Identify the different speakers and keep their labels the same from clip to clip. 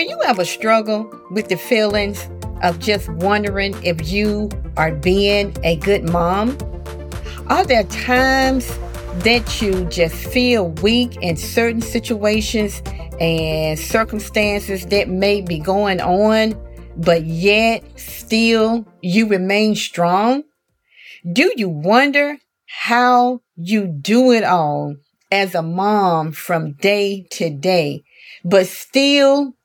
Speaker 1: Do you ever struggle with the feelings of just wondering if you are being a good mom? Are there times that you just feel weak in certain situations and circumstances that may be going on, but yet still you remain strong? Do you wonder how you do it all as a mom from day to day, but still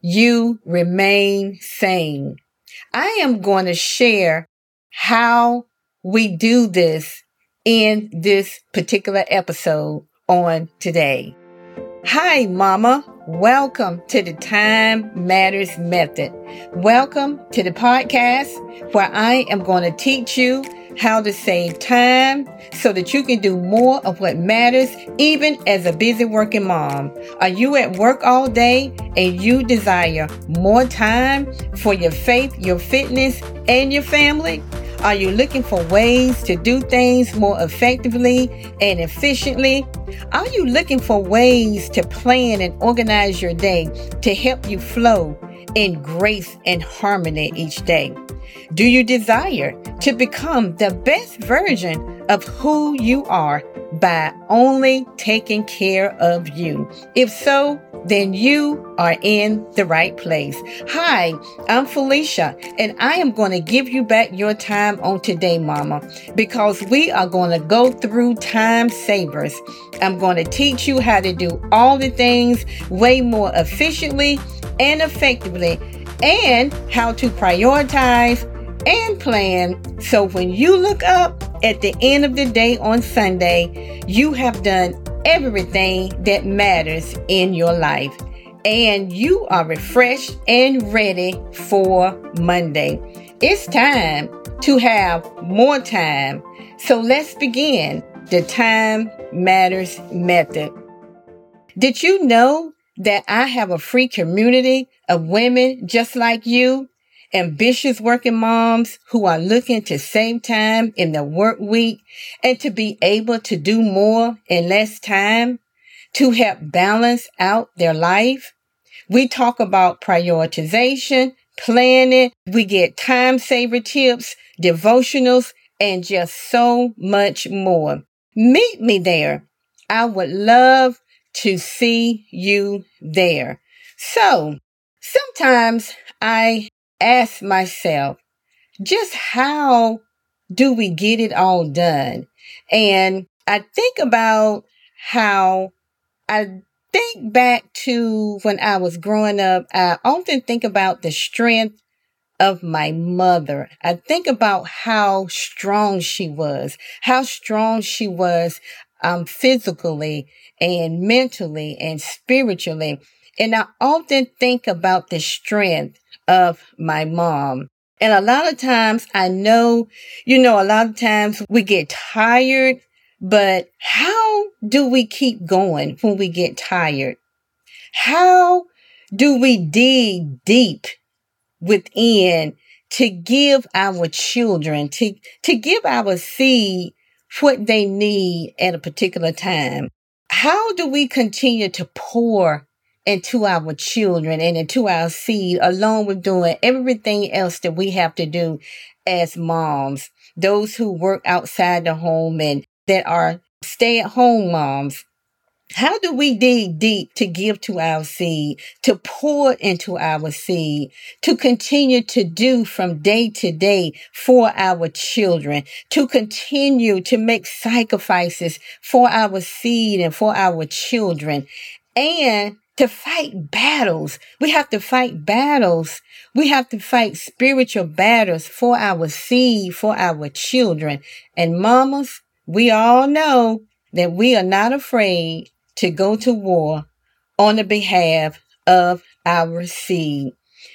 Speaker 1: you remain sane. I am going to share how we do this in this particular episode on today. Hi, Mama. Welcome to the Time Matters Method. Welcome to the podcast where I am going to teach you how to save time so that you can do more of what matters even as a busy working mom. Are you at work all day and you desire more time for your faith, your fitness, and your family? Are you looking for ways to do things more effectively and efficiently? Are you looking for ways to plan and organize your day to help you flow in grace and harmony each day? Do you desire to become the best version of who you are by only taking care of you? If so, then you are in the right place. Hi, I'm Felicia, and I am going to give you back your time on today, Mama, because we are going to go through time savers. I'm going to teach you how to do all the things way more efficiently and effectively, and how to prioritize and plan so when you look up at the end of the day on Sunday, you have done everything that matters in your life and you are refreshed and ready for Monday. It's time to have more time. So let's begin the Time Matters Method. Did you know that I have a free community of women just like you ambitious working moms who are looking to save time in the work week and to be able to do more in less time to help balance out their life. We talk about prioritization, planning. We get time saver tips, devotionals, and just so much more. Meet me there. I would love to see you there. So sometimes I ask myself, just how do we get it all done? And I think about how I think back to when I was growing up. I often think about the strength of my mother. I think about how strong she was, how strong she was um, physically and mentally and spiritually. And I often think about the strength of my mom. And a lot of times I know, you know, a lot of times we get tired, but how do we keep going when we get tired? How do we dig deep within to give our children, to, to give our seed what they need at a particular time? How do we continue to pour into our children and into our seed, along with doing everything else that we have to do as moms, those who work outside the home and that are stay at home moms. How do we dig deep to give to our seed, to pour into our seed, to continue to do from day to day for our children, to continue to make sacrifices for our seed and for our children, and to fight battles. We have to fight battles. We have to fight spiritual battles for our seed, for our children. And mamas, we all know that we are not afraid to go to war on the behalf of our seed.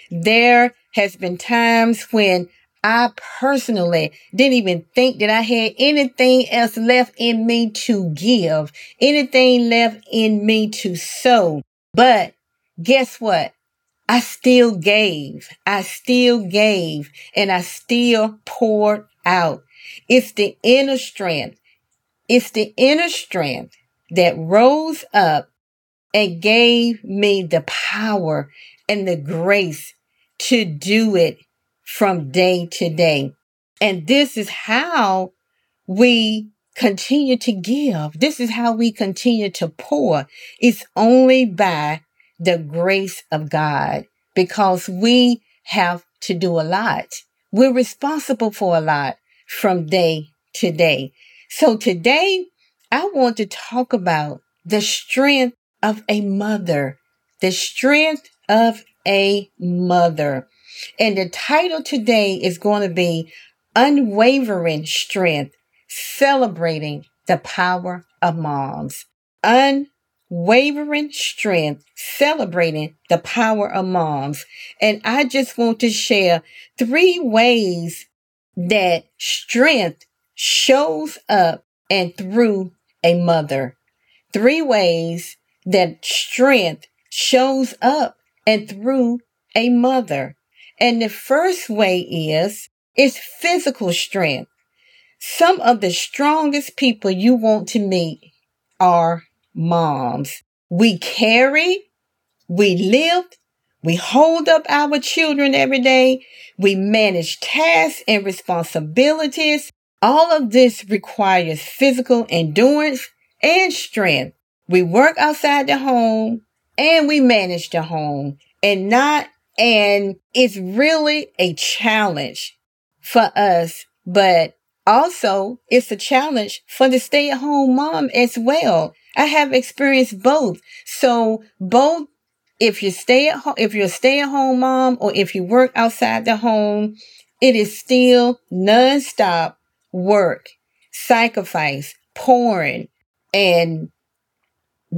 Speaker 1: There has been times when I personally didn't even think that I had anything else left in me to give, anything left in me to sow. But guess what? I still gave. I still gave and I still poured out. It's the inner strength. It's the inner strength that rose up and gave me the power and the grace to do it from day to day. And this is how we continue to give. This is how we continue to pour. It's only by the grace of God because we have to do a lot. We're responsible for a lot from day to day. So today I want to talk about the strength of a mother, the strength of a mother. And the title today is going to be Unwavering Strength, Celebrating the Power of Moms. Unwavering Strength, Celebrating the Power of Moms. And I just want to share three ways that strength shows up and through a mother. Three ways that strength shows up and through a mother. And the first way is, is physical strength. Some of the strongest people you want to meet are moms. We carry, we lift, we hold up our children every day. We manage tasks and responsibilities. All of this requires physical endurance and strength. We work outside the home and we manage the home and not, and it's really a challenge for us, but also it's a challenge for the stay at home mom as well. I have experienced both. So both if you stay at home, if you're a stay at home mom or if you work outside the home, it is still nonstop work, sacrifice, pouring, and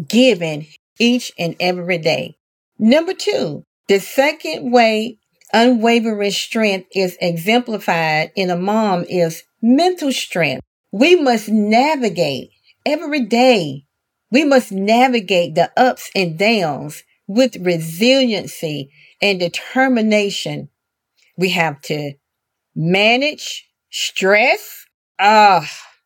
Speaker 1: giving each and every day. Number two, the second way unwavering strength is exemplified in a mom is mental strength. We must navigate every day. We must navigate the ups and downs with resiliency and determination. We have to manage stress. Ah, oh,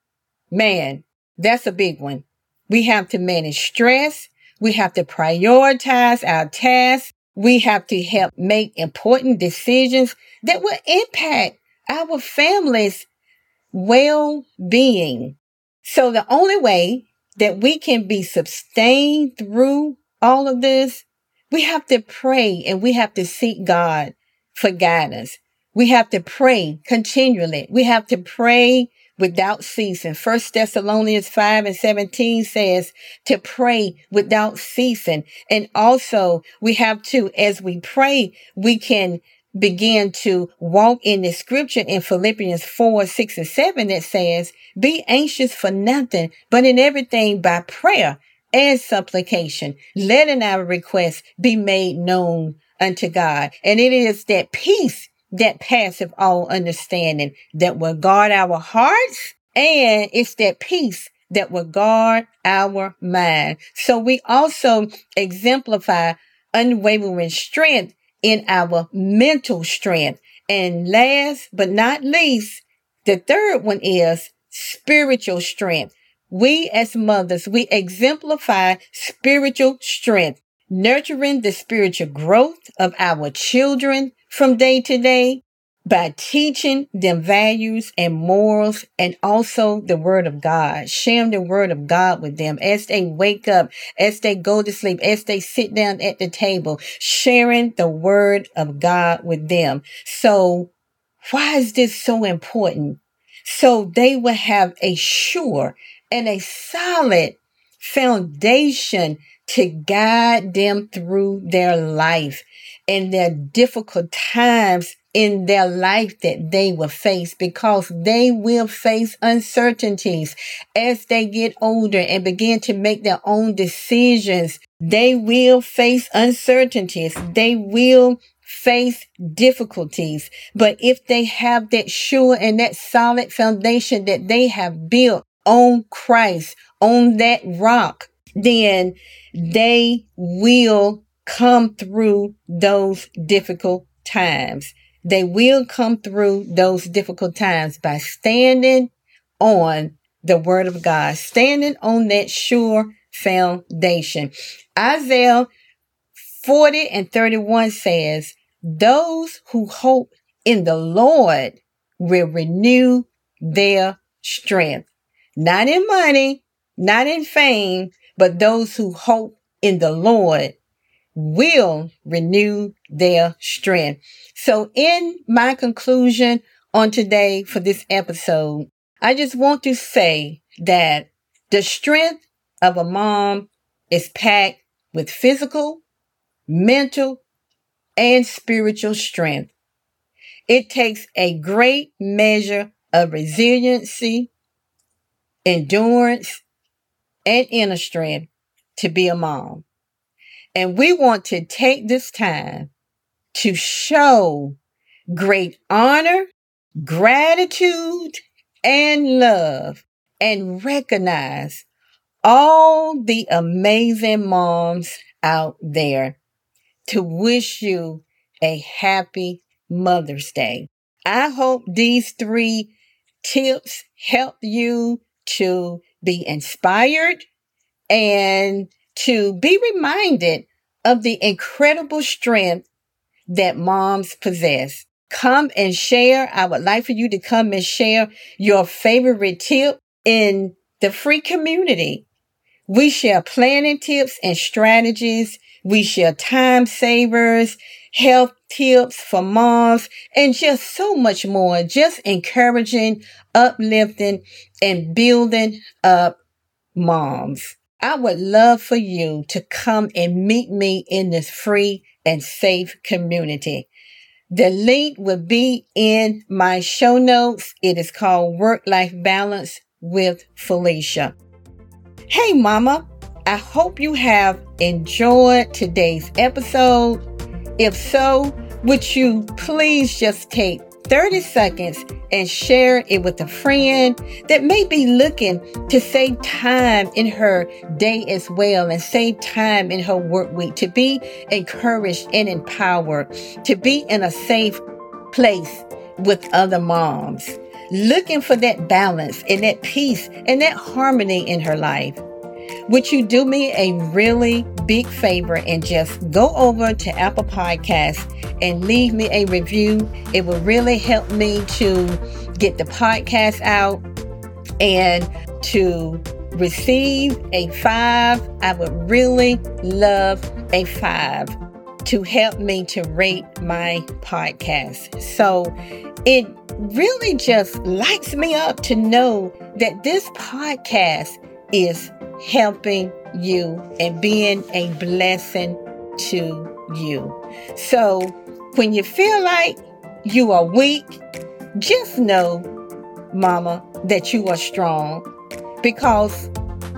Speaker 1: man, that's a big one. We have to manage stress. We have to prioritize our tasks. We have to help make important decisions that will impact our family's well-being. So the only way that we can be sustained through all of this, we have to pray and we have to seek God for guidance. We have to pray continually. We have to pray without ceasing. First Thessalonians 5 and 17 says to pray without ceasing. And also we have to, as we pray, we can begin to walk in the scripture in Philippians 4, 6 and 7 that says, be anxious for nothing, but in everything by prayer and supplication, letting our requests be made known unto God. And it is that peace that passive all understanding that will guard our hearts and it's that peace that will guard our mind. So we also exemplify unwavering strength in our mental strength. And last but not least, the third one is spiritual strength. We as mothers, we exemplify spiritual strength, nurturing the spiritual growth of our children from day to day by teaching them values and morals and also the word of God, sharing the word of God with them as they wake up, as they go to sleep, as they sit down at the table, sharing the word of God with them. So why is this so important? So they will have a sure and a solid foundation to guide them through their life and their difficult times in their life that they will face because they will face uncertainties as they get older and begin to make their own decisions. They will face uncertainties. They will face difficulties. But if they have that sure and that solid foundation that they have built on Christ, on that rock, then they will come through those difficult times. They will come through those difficult times by standing on the word of God, standing on that sure foundation. Isaiah 40 and 31 says, Those who hope in the Lord will renew their strength. Not in money, not in fame, but those who hope in the Lord will renew their strength. So in my conclusion on today for this episode, I just want to say that the strength of a mom is packed with physical, mental, and spiritual strength. It takes a great measure of resiliency, endurance, and inner strength to be a mom. And we want to take this time to show great honor, gratitude, and love and recognize all the amazing moms out there to wish you a happy Mother's Day. I hope these three tips help you to be inspired and to be reminded of the incredible strength that moms possess. Come and share. I would like for you to come and share your favorite tip in the free community. We share planning tips and strategies. We share time savers, health tips for moms, and just so much more. Just encouraging, uplifting, and building up moms. I would love for you to come and meet me in this free and safe community. The link will be in my show notes. It is called Work Life Balance with Felicia. Hey, Mama, I hope you have enjoyed today's episode. If so, would you please just take 30 seconds and share it with a friend that may be looking to save time in her day as well and save time in her work week. To be encouraged and empowered, to be in a safe place with other moms, looking for that balance and that peace and that harmony in her life. Would you do me a really big favor and just go over to Apple Podcasts and leave me a review? It will really help me to get the podcast out and to receive a five. I would really love a five to help me to rate my podcast. So it really just lights me up to know that this podcast is helping you and being a blessing to you. So when you feel like you are weak, just know, Mama, that you are strong because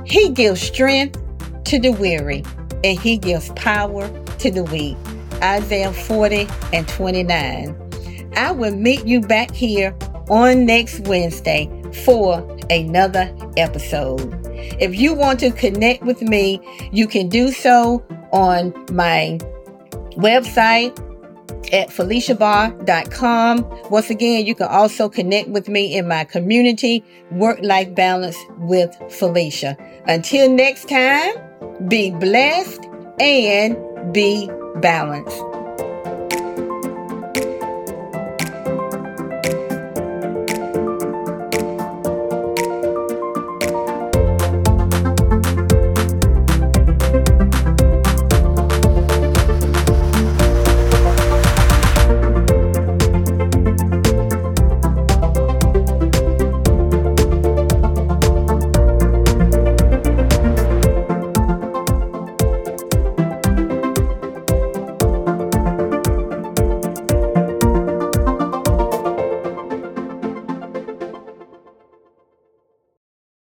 Speaker 1: He gives strength to the weary and He gives power to the weak. Isaiah 40 and 29. I will meet you back here on next Wednesday for another episode. If you want to connect with me, you can do so on my website at feliciabar.com. Once again, you can also connect with me in my community, Work Life Balance with Felicia. Until next time, be blessed and be balanced.